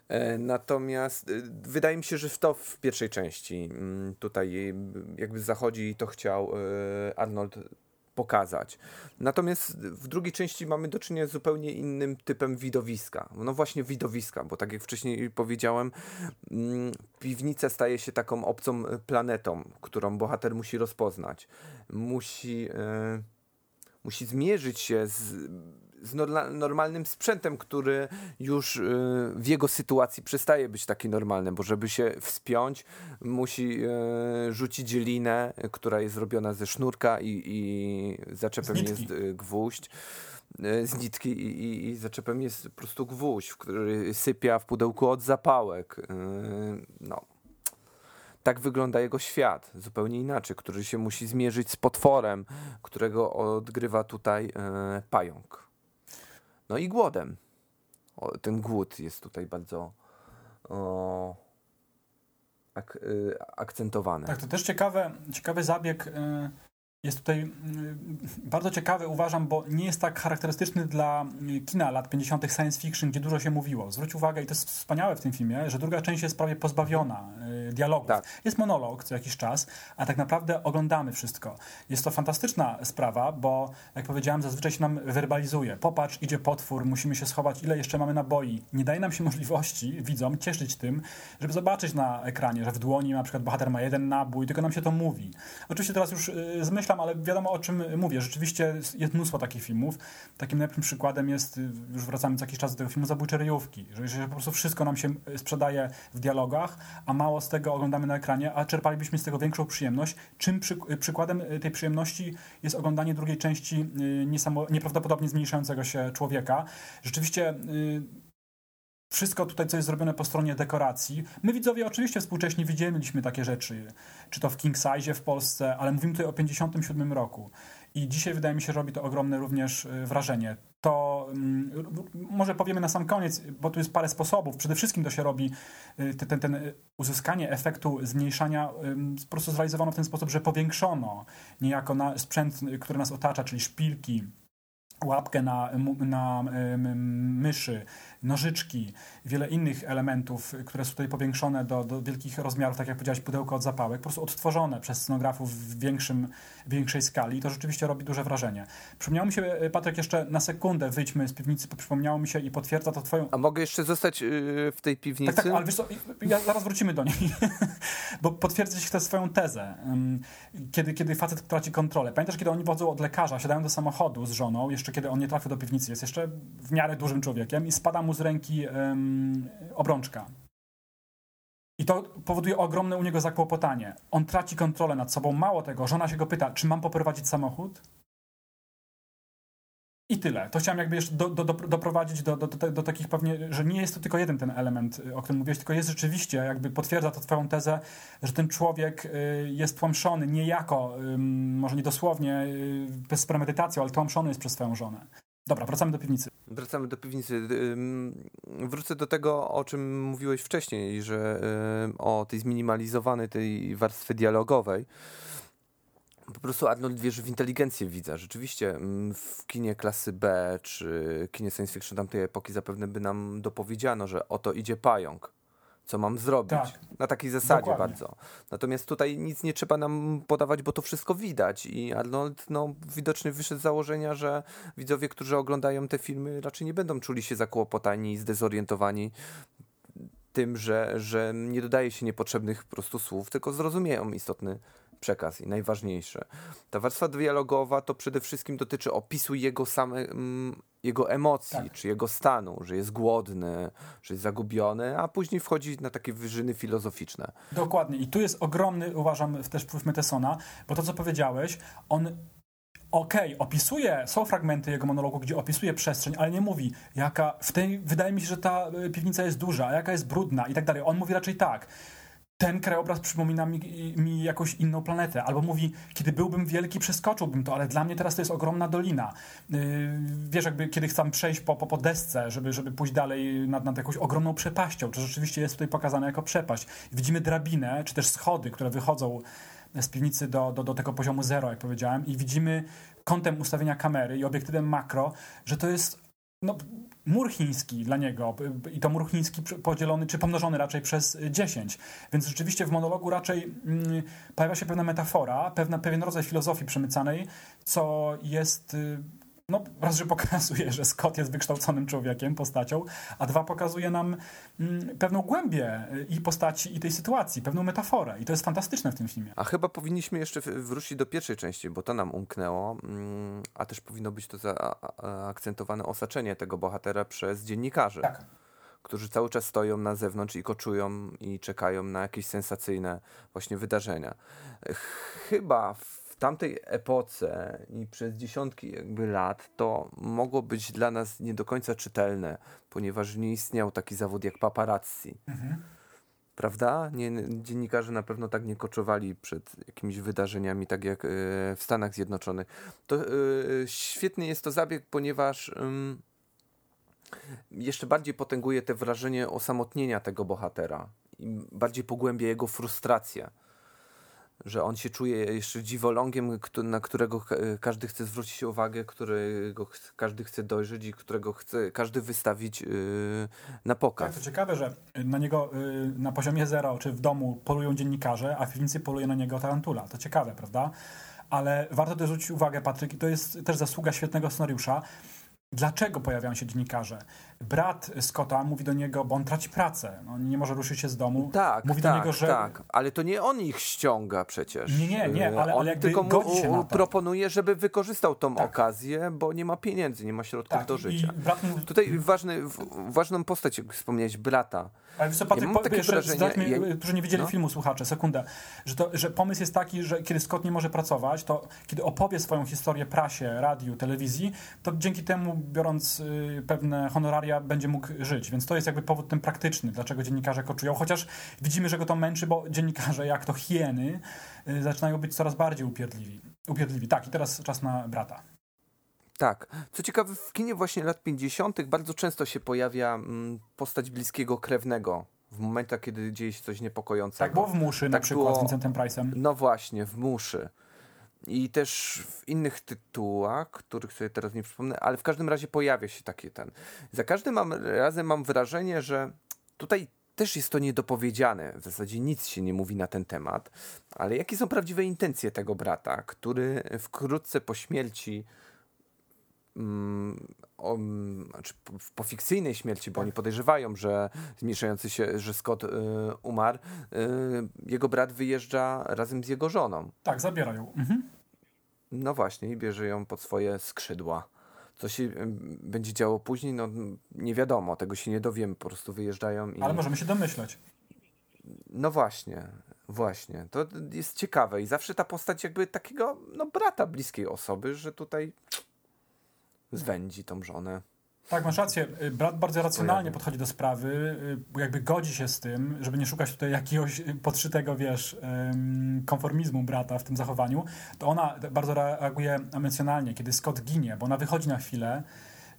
E, natomiast e, wydaje mi się, że w to w pierwszej części mm, tutaj jakby zachodzi i to chciał e, Arnold pokazać. Natomiast w drugiej części mamy do czynienia z zupełnie innym typem widowiska. No właśnie widowiska, bo tak jak wcześniej powiedziałem, mm, piwnica staje się taką obcą planetą, którą bohater musi rozpoznać. Musi, yy, musi zmierzyć się z z normalnym sprzętem, który już y, w jego sytuacji przestaje być taki normalny, bo żeby się wspiąć, musi y, rzucić linę, która jest zrobiona ze sznurka i, i zaczepem jest y, gwóźdź z nitki i, i, i zaczepem jest po prostu gwóźdź, który sypia w pudełku od zapałek. No. Tak wygląda jego świat, zupełnie inaczej, który się musi zmierzyć z potworem, którego odgrywa tutaj pająk. No i głodem. O, ten głód jest tutaj bardzo o, ak, y, akcentowany. Tak, to też ciekawe, ciekawy zabieg. Y jest tutaj mm, bardzo ciekawy, uważam, bo nie jest tak charakterystyczny dla mm, kina lat 50. science fiction, gdzie dużo się mówiło. Zwróć uwagę, i to jest wspaniałe w tym filmie, że druga część jest prawie pozbawiona y, dialogów. Tak. Jest monolog co jakiś czas, a tak naprawdę oglądamy wszystko. Jest to fantastyczna sprawa, bo jak powiedziałem, zazwyczaj się nam werbalizuje. Popatrz, idzie potwór, musimy się schować, ile jeszcze mamy naboi. Nie daje nam się możliwości, widzom, cieszyć tym, żeby zobaczyć na ekranie, że w dłoni na przykład bohater ma jeden nabój, tylko nam się to mówi. Oczywiście teraz już y, zmyślam ale wiadomo o czym mówię. Rzeczywiście jest mnóstwo takich filmów. Takim najlepszym przykładem jest, już wracamy co jakiś czas do tego filmu, Zabójcze ryjówki. Że, że po prostu wszystko nam się sprzedaje w dialogach, a mało z tego oglądamy na ekranie, a czerpalibyśmy z tego większą przyjemność. Czym przy, przykładem tej przyjemności jest oglądanie drugiej części y, nieprawdopodobnie zmniejszającego się człowieka. Rzeczywiście y, wszystko tutaj, co jest zrobione po stronie dekoracji. My widzowie oczywiście współcześnie widzieliśmy takie rzeczy, czy to w King Size w Polsce, ale mówimy tutaj o 57 roku. I dzisiaj wydaje mi się, robi to ogromne również y, wrażenie. To um, może powiemy na sam koniec, bo tu jest parę sposobów. Przede wszystkim to się robi, y, ten, ten, uzyskanie efektu zmniejszania po prostu zrealizowano w ten sposób, że powiększono niejako na sprzęt, który nas otacza, czyli szpilki, łapkę na, na myszy, nożyczki, wiele innych elementów, które są tutaj powiększone do, do wielkich rozmiarów, tak jak powiedziałeś, pudełko od zapałek, po prostu odtworzone przez scenografów w większym, większej skali. To rzeczywiście robi duże wrażenie. Przypomniało mi się, e, Patryk, jeszcze na sekundę wyjdźmy z piwnicy, bo przypomniało mi się i potwierdza to twoją... A mogę jeszcze zostać yy, w tej piwnicy? Tak, tak, ale wiesz co, ja, zaraz wrócimy do niej, bo potwierdzić chcę swoją tezę. Kiedy, kiedy facet traci kontrolę. Pamiętasz, kiedy oni wodzą od lekarza, siadają do samochodu z żoną, jeszcze jeszcze kiedy on nie trafił do piwnicy, jest jeszcze w miarę dużym człowiekiem i spada mu z ręki um, obrączka. I to powoduje ogromne u niego zakłopotanie. On traci kontrolę nad sobą. Mało tego, żona się go pyta, czy mam poprowadzić samochód? I tyle. To chciałem jakby jeszcze do, do, do, doprowadzić do, do, takich pewnie, że nie jest to tylko jeden ten element, o którym mówiłeś, tylko jest rzeczywiście, jakby potwierdza to twoją tezę, że ten człowiek y, jest tłamszony niejako, może nie dosłownie, y, bez premedytacji, ale tłamszony jest przez swoją żonę. Dobra, wracamy do piwnicy. Wracamy do piwnicy. Wrócę do tego, o czym mówiłeś wcześniej, że o tej zminimalizowanej tej warstwie dialogowej po prostu Arnold wierzy w inteligencję widza. Rzeczywiście w kinie klasy B czy kinie science fiction tamtej epoki zapewne by nam dopowiedziano, że oto idzie pająk. Co mam zrobić? Tak. Na takiej zasadzie Dokładnie. bardzo. Natomiast tutaj nic nie trzeba nam podawać, bo to wszystko widać. I Arnold no, widocznie wyszedł z założenia, że widzowie, którzy oglądają te filmy, raczej nie będą czuli się zakłopotani i zdezorientowani tym, że, że nie dodaje się niepotrzebnych po prostu słów, tylko zrozumieją istotny przekaz i najważniejsze. Ta warstwa dialogowa to przede wszystkim dotyczy opisu jego same, mm, jego emocji, tak. czy jego stanu, że jest głodny, że jest zagubiony, a później wchodzi na takie wyżyny filozoficzne. Dokładnie. I tu jest ogromny, uważam, też wpływ Metesona, bo to, co powiedziałeś, on okej, okay, opisuje, są fragmenty jego monologu, gdzie opisuje przestrzeń, ale nie mówi, jaka, w tej, wydaje mi się, że ta y, piwnica jest duża, a jaka jest brudna i tak dalej. On mówi raczej tak, ten krajobraz przypomina mi, mi jakąś inną planetę. Albo mówi, kiedy byłbym wielki, przeskoczyłbym to, ale dla mnie teraz to jest ogromna dolina. Yy, wiesz, jakby kiedy chcę przejść po, po, po desce, żeby, żeby pójść dalej nad, nad jakąś ogromną przepaścią, to rzeczywiście jest tutaj pokazane jako przepaść. Widzimy drabinę, czy też schody, które wychodzą z piwnicy do, do, do tego poziomu zero, jak powiedziałem, i widzimy kątem ustawienia kamery i obiektywem makro, że to jest no, mur chiński dla niego i to mur chiński podzielony, czy pomnożony raczej przez 10. Więc rzeczywiście w monologu raczej mm, pojawia się pewna metafora, pewna, pewien rodzaj filozofii przemycanej, co jest y, no, raz, że pokazuje, że Scott jest wykształconym człowiekiem, postacią, a dwa, pokazuje nam mm, pewną głębię y, i postaci, i tej sytuacji, pewną metaforę. I to jest fantastyczne w tym filmie. A chyba powinniśmy jeszcze wrócić do pierwszej części, bo to nam umknęło, mm, a też powinno być to zaakcentowane osaczenie tego bohatera przez dziennikarzy. Tak którzy cały czas stoją na zewnątrz i koczują i czekają na jakieś sensacyjne właśnie wydarzenia. Chyba w tamtej epoce i przez dziesiątki jakby lat to mogło być dla nas nie do końca czytelne, ponieważ nie istniał taki zawód jak paparazzi. Mhm. Prawda? Nie, dziennikarze na pewno tak nie koczowali przed jakimiś wydarzeniami, tak jak y, w Stanach Zjednoczonych. To y, świetny jest to zabieg, ponieważ jeszcze bardziej potęguje te wrażenie osamotnienia tego bohatera i bardziej pogłębia jego frustrację że on się czuje jeszcze dziwolągiem, na którego każdy chce zwrócić uwagę, którego każdy chce dojrzeć i którego chce każdy wystawić yy, na pokaz. Tak, to ciekawe, że na niego yy, na poziomie zero, czy w domu polują dziennikarze, a w piwnicy poluje na niego tarantula. To ciekawe, prawda? Ale warto też zwrócić uwagę, Patryk, i to jest też zasługa świetnego scenariusza, Dlaczego pojawiają się dziennikarze? Brat Scotta mówi do niego, bo on traci pracę, on nie może ruszyć się z domu. Tak, mówi tak, do niego, że... tak, ale to nie on ich ściąga przecież. Nie, nie, nie, ale on ale tylko mu proponuje, żeby wykorzystał tą tak. okazję, bo nie ma pieniędzy, nie ma środków tak, do życia. Mówi... Tutaj ważny, ważną postać, jak wspomniałeś, brata. Ale wiesz co, Patryk, ja po, takie wrażenie, mi, którzy nie widzieli no? filmu, słuchacze, sekundę, że, to, że pomysł jest taki, że kiedy Scott nie może pracować, to kiedy opowie swoją historię prasie, radiu, telewizji, to dzięki temu, biorąc y, pewne honoraria, będzie mógł żyć. Więc to jest jakby powód ten praktyczny, dlaczego dziennikarze koczują. Chociaż widzimy, że go to męczy, bo dziennikarze, jak to hieny, y, zaczynają być coraz bardziej upierdliwi. upierdliwi. Tak, i teraz czas na brata. Tak. Co ciekawe, w kinie właśnie lat 50. bardzo często się pojawia mm, postać bliskiego krewnego. W momentach, kiedy dzieje się coś niepokojącego. Tak było w Muszy tak na przykład było, z Vincentem Price'em. No właśnie, w Muszy. I też w innych tytułach, których sobie teraz nie przypomnę, ale w każdym razie pojawia się taki ten. Za każdym mam, razem mam wrażenie, że tutaj też jest to niedopowiedziane. W zasadzie nic się nie mówi na ten temat. Ale jakie są prawdziwe intencje tego brata, który wkrótce po śmierci Mm, o, znaczy po fikcyjnej śmierci, bo oni podejrzewają, że zmniejszający się, że Scott y, umarł, y, jego brat wyjeżdża razem z jego żoną. Tak, zabierają. Mhm. No właśnie, i bierze ją pod swoje skrzydła. Co się em, będzie działo później, no nie wiadomo, tego się nie dowiemy, po prostu wyjeżdżają i... Ale możemy się domyślać. No właśnie, właśnie. To jest ciekawe i zawsze ta postać jakby takiego, no brata bliskiej osoby, że tutaj zwędzi tą żonę. Tak, masz rację. Y, Brat bardzo racjonalnie podchodzi do sprawy, y, jakby godzi się z tym, żeby nie szukać tutaj jakiegoś y, podszytego, wiesz, konformizmu brata w tym zachowaniu, to ona bardzo reaguje emocjonalnie, kiedy Scott ginie, bo ona wychodzi na chwilę,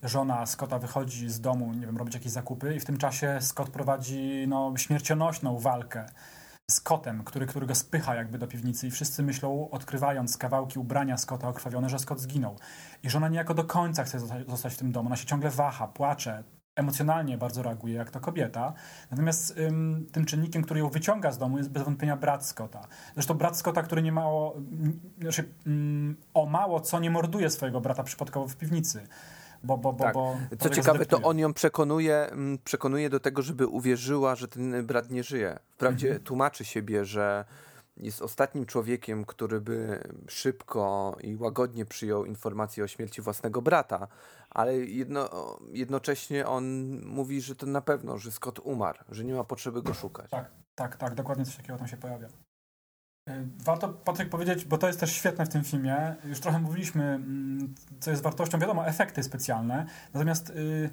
żona Scotta wychodzi z domu, nie wiem, robić jakieś zakupy i w tym czasie Scott prowadzi no, śmiercionośną walkę z kotem, który, który go spycha jakby do piwnicy i wszyscy myślą, odkrywając kawałki ubrania Scotta okrwawione, że Scott zginął. I żona niejako do końca chce zosta- zostać w tym domu. Ona się ciągle waha, płacze, emocjonalnie bardzo reaguje, jak to kobieta. Natomiast ym, tym czynnikiem, który ją wyciąga z domu jest bez wątpienia brat Scotta. Zresztą brat Scotta, który nie mało, znaczy, mm, o mało co nie morduje swojego brata przypadkowo w piwnicy. Bo, bo, bo, Tak. bo, Co ciekawe, to on ją przekonuje, mm, przekonuje do tego, żeby uwierzyła, że ten brat nie żyje. Wprawdzie Mhm. tłumaczy siebie, że jest ostatnim człowiekiem, który by szybko i łagodnie przyjął informację o śmierci własnego brata, ale jedno, jednocześnie on mówi, że to na pewno, że Scott umarł, że nie ma potrzeby go szukać. Tak, tak, tak, dokładnie coś takiego tam się pojawia. Y, Warto, Patryk, powiedzieć, bo to jest też świetne w tym filmie, już trochę mówiliśmy, mm, co jest wartością, wiadomo, efekty specjalne, natomiast y,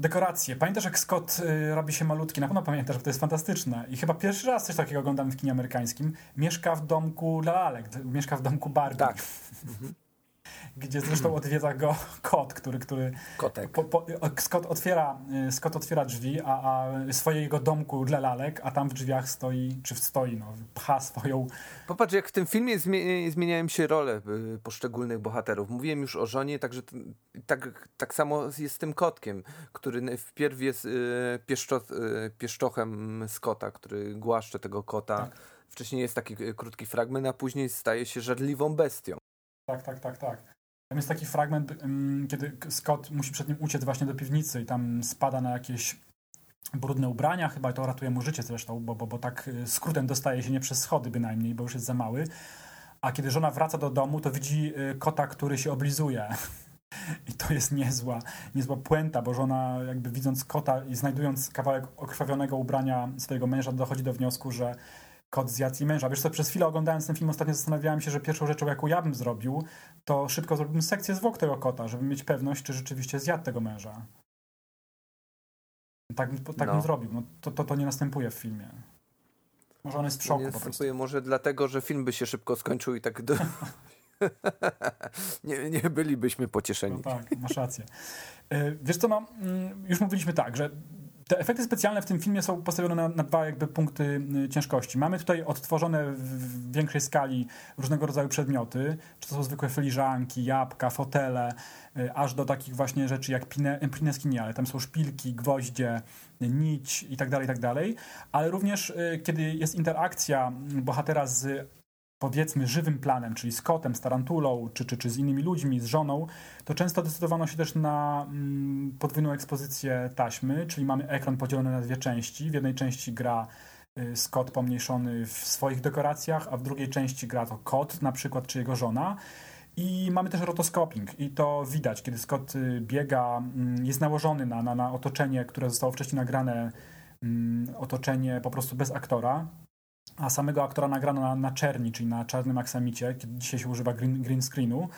dekoracje. Pamiętasz, jak Scott y, robi się malutki? Na pewno pamiętasz, bo to jest fantastyczne. I chyba pierwszy raz coś takiego oglądamy w kinie amerykańskim. Mieszka w domku dla lalek, mieszka w domku Barbie. Tak. Gdzie zresztą odwiedza go kot, który, który Kotek. po, po, Scott, otwiera, y, Scott otwiera drzwi, a, a swojego domku dla lalek, a tam w drzwiach stoi, czy stoi, no, pcha swoją. Popatrz, jak w tym filmie zmie- zmieniają się role y, poszczególnych bohaterów. Mówiłem już o żonie, także tak, tak samo jest z tym kotkiem, który wpierw jest y, pieszczo, y, pieszczochem Scotta, który głaszcze tego kota. Tak. Wcześniej jest taki krótki fragment, a później staje się żarliwą bestią. Tak, tak, tak, tak. Tam jest taki fragment, kiedy Scott musi przed nim uciec właśnie do piwnicy i tam spada na jakieś brudne ubrania, chyba to ratuje mu życie zresztą, bo, bo, bo tak y, skrótem dostaje się nie przez schody bynajmniej, bo już jest za mały. A kiedy żona wraca do domu, to widzi y, kota, który się oblizuje. I to jest niezła, niezła puenta, bo żona jakby widząc kota i znajdując kawałek okrwawionego ubrania swojego męża, dochodzi do wniosku, że kot zjadł jej męża. Wiesz co, przez chwilę oglądając ten film ostatnio zastanawiałem się, że pierwszą rzeczą, jaką ja bym zrobił, to szybko zrobiłbym sekcję zwłok tego kota, żeby mieć pewność, czy rzeczywiście zjadł tego męża. Tak, bym- tak No. bym zrobił. No, to, to, to nie następuje w filmie. Może on jest w szoku nie po prostu. następuje może dlatego, że film by się szybko skończył i tak... Do... nie, nie bylibyśmy pocieszeni. No tak, masz rację. E, Wiesz co, no, mm, już mówiliśmy tak, że te efekty specjalne w tym filmie są postawione na, na dwa jakby punkty y, ciężkości. Mamy tutaj odtworzone w, większej skali różnego rodzaju przedmioty, czy to są zwykłe filiżanki, jabłka, fotele, y, aż do takich właśnie rzeczy jak pine, pineski nie, ale tam są szpilki, gwoździe, nić i tak dalej, i tak dalej. Ale również y, kiedy jest interakcja bohatera z powiedzmy żywym planem, czyli z kotem, z tarantulą, czy, czy, czy z innymi ludźmi, z żoną, to często decydowano się też na mm, podwójną ekspozycję taśmy, czyli mamy ekran podzielony na dwie części. W jednej części gra y, Scott pomniejszony w swoich dekoracjach, a w drugiej części gra to kot na przykład, czy jego żona. I mamy też rotoscoping i to widać, kiedy Scott y, biega, mm, jest nałożony na, na, na otoczenie, które zostało wcześniej nagrane, mm, otoczenie po prostu bez aktora, a samego aktora nagrano na, na czerni, czyli na czarnym aksamicie, kiedy dzisiaj się używa green, green screenu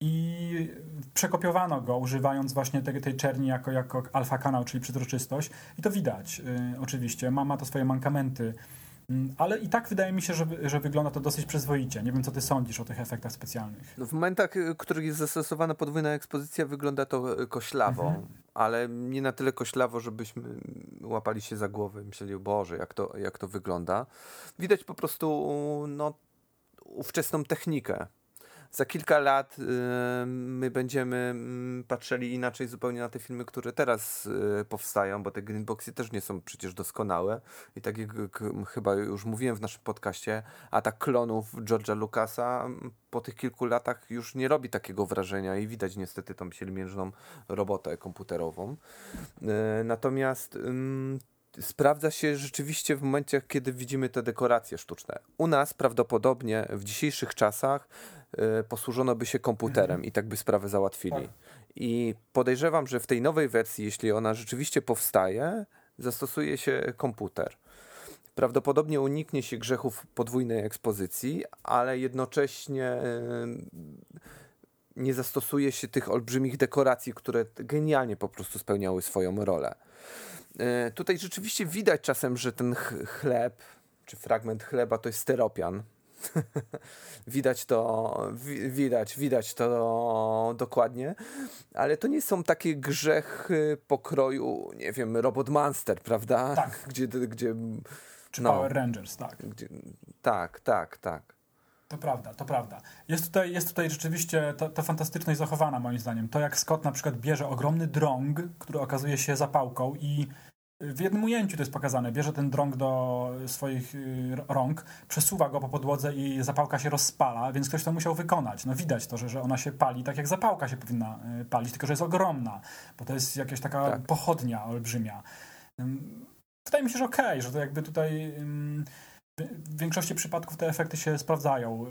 i przekopiowano go używając właśnie tej, tej czerni jako, jako alfa kanał, czyli przezroczystość i to widać y, oczywiście, ma, ma to swoje mankamenty, Mm, ale i tak wydaje mi się, że, że wygląda to dosyć przyzwoicie. Nie wiem, co ty sądzisz o tych efektach specjalnych. No w momentach, y, w których jest zastosowana podwójna ekspozycja, wygląda to y, koślawo, Mhm. Ale nie na tyle koślawo, żebyśmy łapali się za głowę i myśleli, Boże, jak to, jak to wygląda. Widać po prostu no, ówczesną technikę. Za kilka lat y, my będziemy mm, patrzyli inaczej zupełnie na te filmy, które teraz y, powstają, bo te greenboxy też nie są przecież doskonałe. I tak jak chyba już mówiłem w naszym podcaście, atak klonów George'a Lucasa po tych kilku latach już nie robi takiego wrażenia i widać niestety tą sielmiężną robotę komputerową. Y, Natomiast sprawdza się rzeczywiście w momencie, kiedy widzimy te dekoracje sztuczne. U nas prawdopodobnie w dzisiejszych czasach posłużono by się komputerem i tak by sprawę załatwili. I podejrzewam, że w tej nowej wersji, jeśli ona rzeczywiście powstaje, zastosuje się komputer. Prawdopodobnie uniknie się grzechów podwójnej ekspozycji, ale jednocześnie y, nie zastosuje się tych olbrzymich dekoracji, które genialnie po prostu spełniały swoją rolę. Y, tutaj rzeczywiście widać czasem, że ten chleb, czy fragment chleba to jest steropian. widać to, widać, widać to dokładnie, ale to nie są takie grzechy pokroju, nie wiem, Robot Monster, prawda? Tak. Gdzie, gdzie czy no, Power Rangers, tak. Gdzie, tak, tak, tak. To prawda, to prawda. Jest tutaj, jest tutaj rzeczywiście ta, ta fantastyczność zachowana moim zdaniem. To jak Scott na przykład bierze ogromny drąg, który okazuje się zapałką i w jednym ujęciu to jest pokazane. Bierze ten drąg do swoich y, rąk, przesuwa go po podłodze i zapałka się rozpala, więc ktoś to musiał wykonać. No widać to, że, że ona się pali tak jak zapałka się powinna y, palić, tylko że jest ogromna, bo to jest jakaś taka tak. pochodnia olbrzymia. Wydaje mi się, że okej, okay, że to jakby tutaj w większości przypadków te efekty się sprawdzają.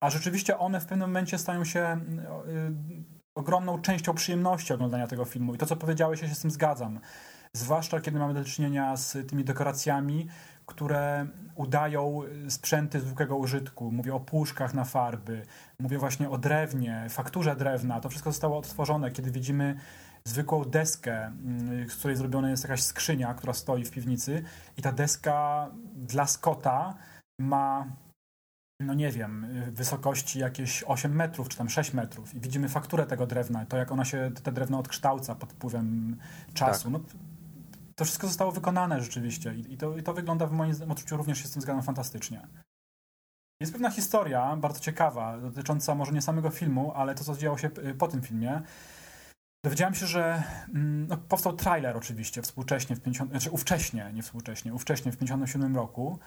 A rzeczywiście one w pewnym momencie stają się y, ogromną częścią przyjemności oglądania tego filmu. I to, co powiedziałeś, ja się z tym zgadzam. Zwłaszcza kiedy mamy do czynienia z tymi dekoracjami, które udają sprzęty zwykłego użytku. Mówię o puszkach na farby, mówię właśnie o drewnie, fakturze drewna. To wszystko zostało odtworzone, kiedy widzimy zwykłą deskę, mm, z której zrobiona jest jakaś skrzynia, która stoi w piwnicy i ta deska dla Scotta ma no nie wiem, wysokości jakieś 8 metrów, czy tam 6 metrów i widzimy fakturę tego drewna, to jak ona się, te drewno odkształca pod wpływem czasu. Tak. No, to wszystko zostało wykonane rzeczywiście i, i, to, i to wygląda w moim odczuciu również się z tym zgadzam fantastycznie. Jest pewna historia, bardzo ciekawa, dotycząca może nie samego filmu, ale to, co działo się y, po tym filmie. Dowiedziałem się, że mm, no, powstał trailer oczywiście współcześnie, w 50, znaczy ówcześnie, nie współcześnie, ówcześnie w 57 roku,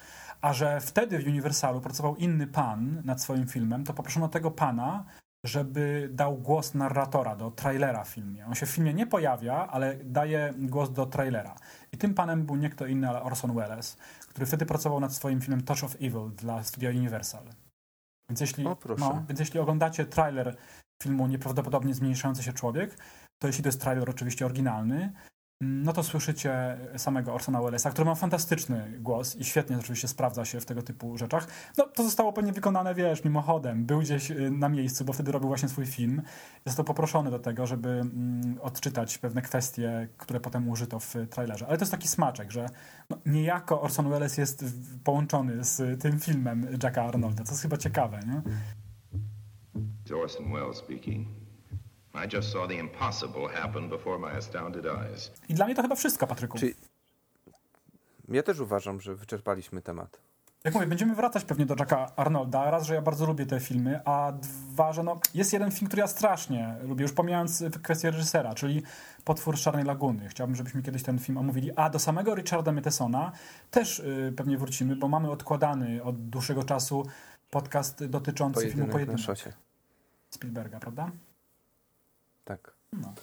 a że wtedy w Universalu pracował inny pan nad swoim filmem, to poproszono tego pana, żeby dał głos narratora do trailera w filmie. On się w filmie nie pojawia, ale daje głos do trailera. I tym panem był nie kto inny, ale Orson Welles, który wtedy pracował nad swoim filmem Touch of Evil dla studia Universal. Więc jeśli, o, no, więc jeśli oglądacie trailer filmu Nieprawdopodobnie Zmniejszający się Człowiek, to jeśli to jest trailer oczywiście oryginalny, no to słyszycie samego Orsona Wellesa, który ma fantastyczny głos i świetnie oczywiście sprawdza się w tego typu rzeczach. No to zostało pewnie wykonane, wiesz, mimochodem. Był gdzieś y, na miejscu, bo wtedy robił właśnie swój film. Został poproszony do tego, żeby mm, odczytać pewne kwestie, które potem użyto w trailerze. Ale to jest taki smaczek, że no, niejako Orson Welles jest połączony z tym filmem Jacka Arnolda. To jest chyba ciekawe, nie? Orson Welles speaking. I just saw the impossible happen before my astounded eyes. I dla mnie to chyba wszystko, Patryku. Czy... Ja też uważam, że wyczerpaliśmy temat. Jak mówię, będziemy wracać pewnie do Jacka Arnolda. Raz, że ja bardzo lubię te filmy, a dwa, że no, jest jeden film, który ja strasznie lubię, już pomijając kwestię reżysera, czyli Potwór z Czarnej Laguny. Chciałbym, żebyśmy kiedyś ten film omówili. A do samego Richarda Mathesona też yy, pewnie wrócimy, bo mamy odkładany od dłuższego czasu podcast dotyczący Pojedynek filmu Pojedynek. Na szocie. Spielberga, prawda? Tak. No.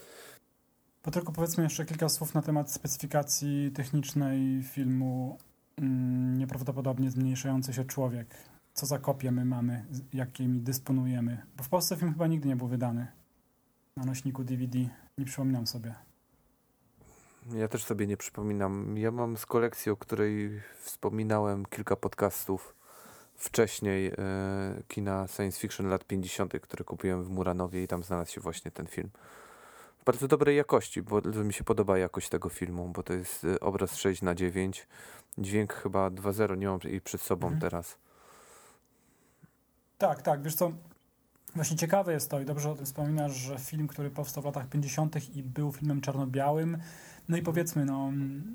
tylko powiedzmy jeszcze kilka słów na temat specyfikacji technicznej filmu mm, Nieprawdopodobnie zmniejszający się człowiek. Co za kopie my mamy, jakimi dysponujemy. Bo w Polsce film chyba nigdy nie był wydany na nośniku DVD. Nie przypominam sobie. Ja też sobie nie przypominam. Ja mam z kolekcji, o której wspominałem kilka podcastów wcześniej e, kina science fiction lat 50., które kupiłem w Muranowie i tam znalazł się właśnie ten film. W bardzo dobrej jakości, bo mi się podoba jakość tego filmu, bo to jest e, obraz 6 na 9 dźwięk chyba 2.0, nie mam jej przed sobą mhm. teraz. Tak, tak, wiesz co, właśnie ciekawe jest to i dobrze o tym wspominasz, że film, który powstał w latach 50. i był filmem czarno-białym, no i powiedzmy no,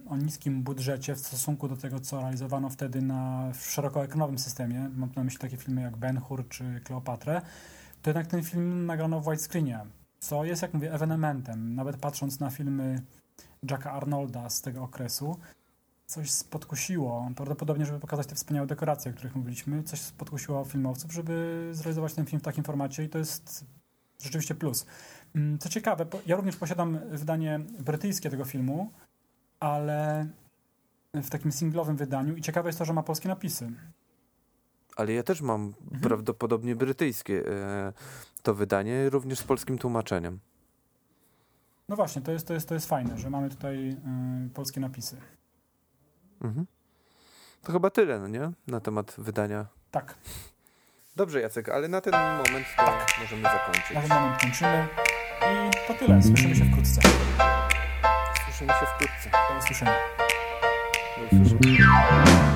o niskim budżecie w stosunku do tego, co realizowano wtedy na szerokoekranowym systemie, mam na myśli takie filmy jak Ben Hur czy Kleopatrę, to jednak ten film nagrano w widescreenie, co jest, jak mówię, ewenementem. Nawet patrząc na filmy Jacka Arnolda z tego okresu, coś spodkusiło, prawdopodobnie, żeby pokazać te wspaniałe dekoracje, o których mówiliśmy, coś spodkusiło filmowców, żeby zrealizować ten film w takim formacie i to jest rzeczywiście plus. Mm, co ciekawe, ja również posiadam wydanie brytyjskie tego filmu, ale w takim singlowym wydaniu i ciekawe jest to, że ma polskie napisy. Ale ja też mam mhm. prawdopodobnie brytyjskie e, to wydanie, również z polskim tłumaczeniem. No właśnie, to jest, to jest, to jest fajne, że mamy tutaj y, polskie napisy. Mhm. To chyba tyle, no nie? Na temat wydania. Tak. Dobrze, Jacek, ale na ten moment to tak. możemy zakończyć. Na ten moment kończymy i to tyle. Słyszymy się wkrótce. Słyszymy się wkrótce. Do usłyszenia. Do usłyszenia.